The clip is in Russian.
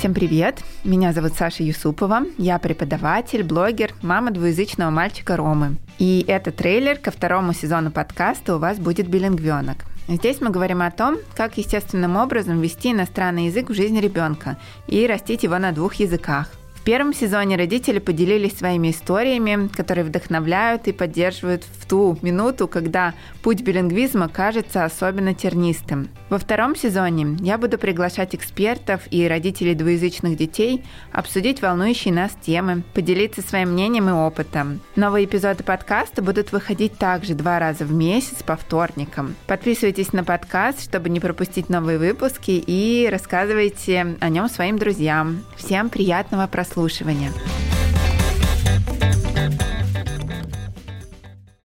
Всем привет! Меня зовут Саша Юсупова. Я преподаватель, блогер, мама двуязычного мальчика Ромы. И это трейлер ко второму сезону подкаста «У вас будет билингвенок». Здесь мы говорим о том, как естественным образом ввести иностранный язык в жизнь ребенка и растить его на двух языках. В первом сезоне родители поделились своими историями, которые вдохновляют и поддерживают в ту минуту, когда путь билингвизма кажется особенно тернистым. Во втором сезоне я буду приглашать экспертов и родителей двуязычных детей обсудить волнующие нас темы, поделиться своим мнением и опытом. Новые эпизоды подкаста будут выходить также два раза в месяц по вторникам. Подписывайтесь на подкаст, чтобы не пропустить новые выпуски и рассказывайте о нем своим друзьям. Всем приятного прослушивания! Прослушивания.